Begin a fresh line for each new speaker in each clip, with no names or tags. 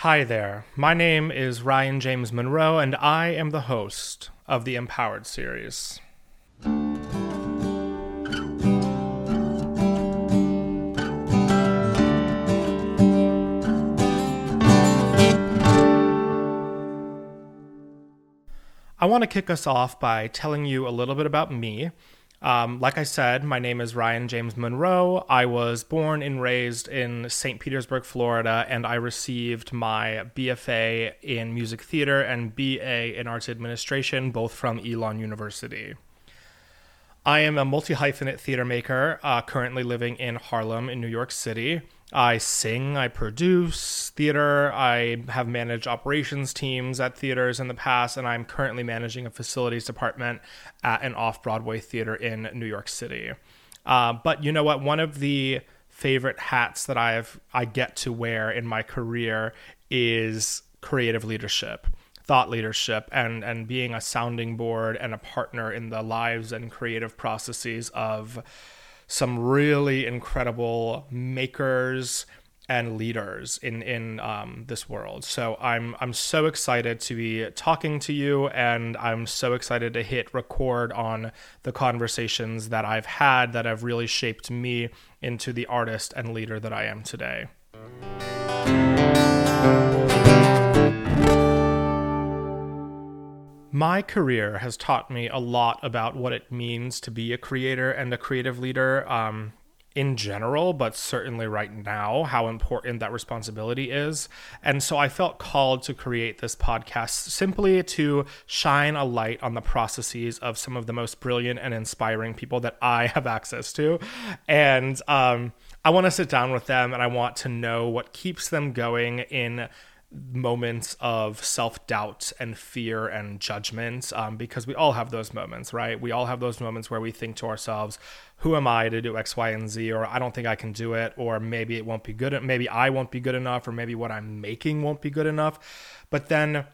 Hi there. My name is Ryan James Monroe, and I am the host of the Empowered series. I want to kick us off by telling you a little bit about me. Um, like I said, my name is Ryan James Monroe. I was born and raised in St. Petersburg, Florida, and I received my BFA in music theater and BA in arts administration, both from Elon University. I am a multi hyphenate theater maker, uh, currently living in Harlem, in New York City. I sing, I produce theater, I have managed operations teams at theaters in the past, and I'm currently managing a facilities department at an off Broadway theater in New York City. Uh, but you know what? One of the favorite hats that I have I get to wear in my career is creative leadership thought leadership and and being a sounding board and a partner in the lives and creative processes of some really incredible makers and leaders in in um, this world. So I'm I'm so excited to be talking to you, and I'm so excited to hit record on the conversations that I've had that have really shaped me into the artist and leader that I am today. My career has taught me a lot about what it means to be a creator and a creative leader um, in general, but certainly right now, how important that responsibility is. And so I felt called to create this podcast simply to shine a light on the processes of some of the most brilliant and inspiring people that I have access to. And um, I want to sit down with them and I want to know what keeps them going in moments of self doubt and fear and judgment um, because we all have those moments, right? We all have those moments where we think to ourselves, who am I to do X, Y, and Z? Or I don't think I can do it. Or maybe it won't be good. Maybe I won't be good enough. Or maybe what I'm making won't be good enough. But then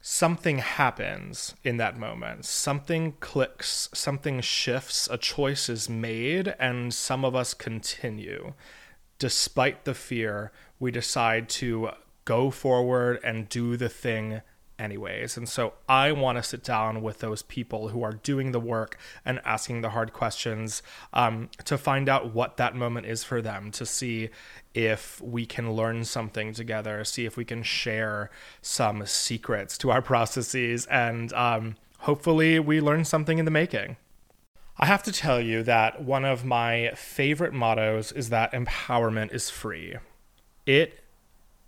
something happens in that moment. Something clicks, something shifts, a choice is made, and some of us continue. Despite the fear, we decide to go forward and do the thing anyways. And so I want to sit down with those people who are doing the work and asking the hard questions um, to find out what that moment is for them, to see if we can learn something together, see if we can share some secrets to our processes, and um, hopefully we learn something in the making. I have to tell you that one of my favorite mottos is that empowerment is free. It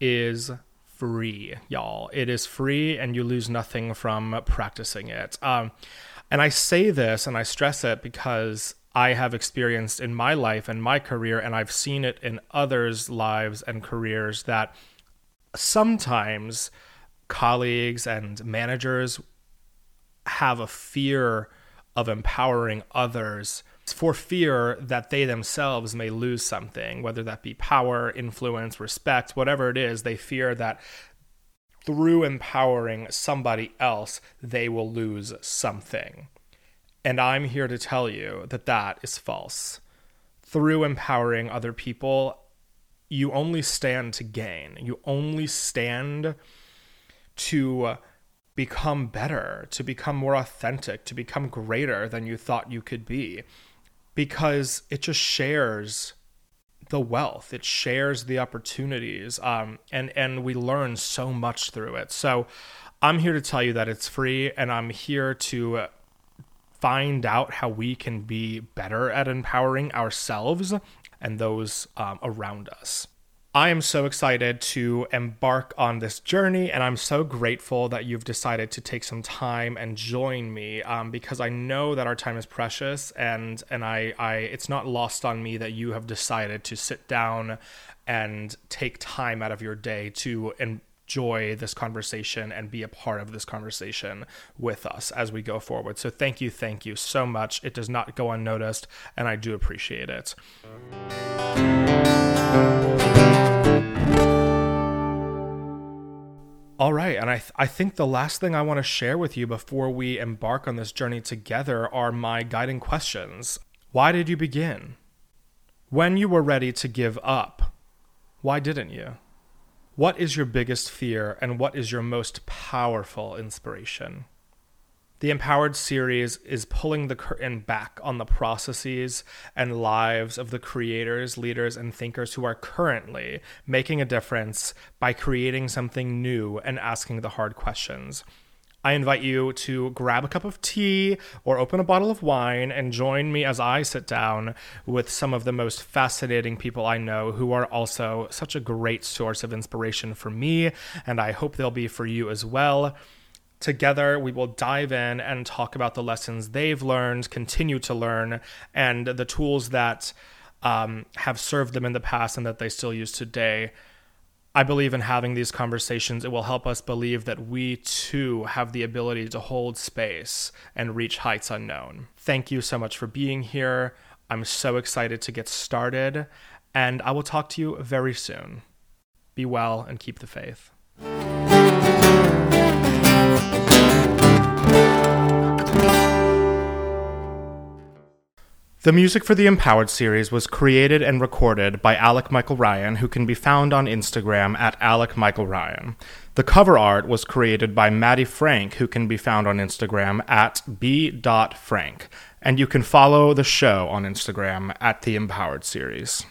is free, y'all. It is free and you lose nothing from practicing it. Um, and I say this and I stress it because I have experienced in my life and my career, and I've seen it in others' lives and careers that sometimes colleagues and managers have a fear of empowering others for fear that they themselves may lose something, whether that be power, influence, respect, whatever it is, they fear that through empowering somebody else, they will lose something. And I'm here to tell you that that is false. Through empowering other people, you only stand to gain. You only stand to become better, to become more authentic, to become greater than you thought you could be because it just shares the wealth. It shares the opportunities um, and and we learn so much through it. So i'm here to tell you that it's free and i'm here to find out how we can be better at empowering ourselves and those um, around us I am so excited to embark on this journey, and I'm so grateful that you've decided to take some time and join me um, because I know that our time is precious, and and I, I it's not lost on me that you have decided to sit down and take time out of your day to enjoy this conversation and be a part of this conversation with us as we go forward. So thank you, thank you so much. It does not go unnoticed, and I do appreciate it. All right, and I th- I think the last thing I want to share with you before we embark on this journey together are my guiding questions. Why did you begin? When you were ready to give up, why didn't you? What is your biggest fear and what is your most powerful inspiration? The Empowered series is pulling the curtain back on the processes and lives of the creators, leaders, and thinkers who are currently making a difference by creating something new and asking the hard questions. I invite you to grab a cup of tea or open a bottle of wine and join me as I sit down with some of the most fascinating people I know who are also such a great source of inspiration for me, and I hope they'll be for you as well. Together, we will dive in and talk about the lessons they've learned, continue to learn, and the tools that um, have served them in the past and that they still use today. I believe in having these conversations. It will help us believe that we too have the ability to hold space and reach heights unknown. Thank you so much for being here. I'm so excited to get started, and I will talk to you very soon. Be well and keep the faith. The music for the Empowered series was created and recorded by Alec Michael Ryan, who can be found on Instagram at Alec Michael Ryan. The cover art was created by Maddie Frank, who can be found on Instagram at b.frank. And you can follow the show on Instagram at the Empowered series.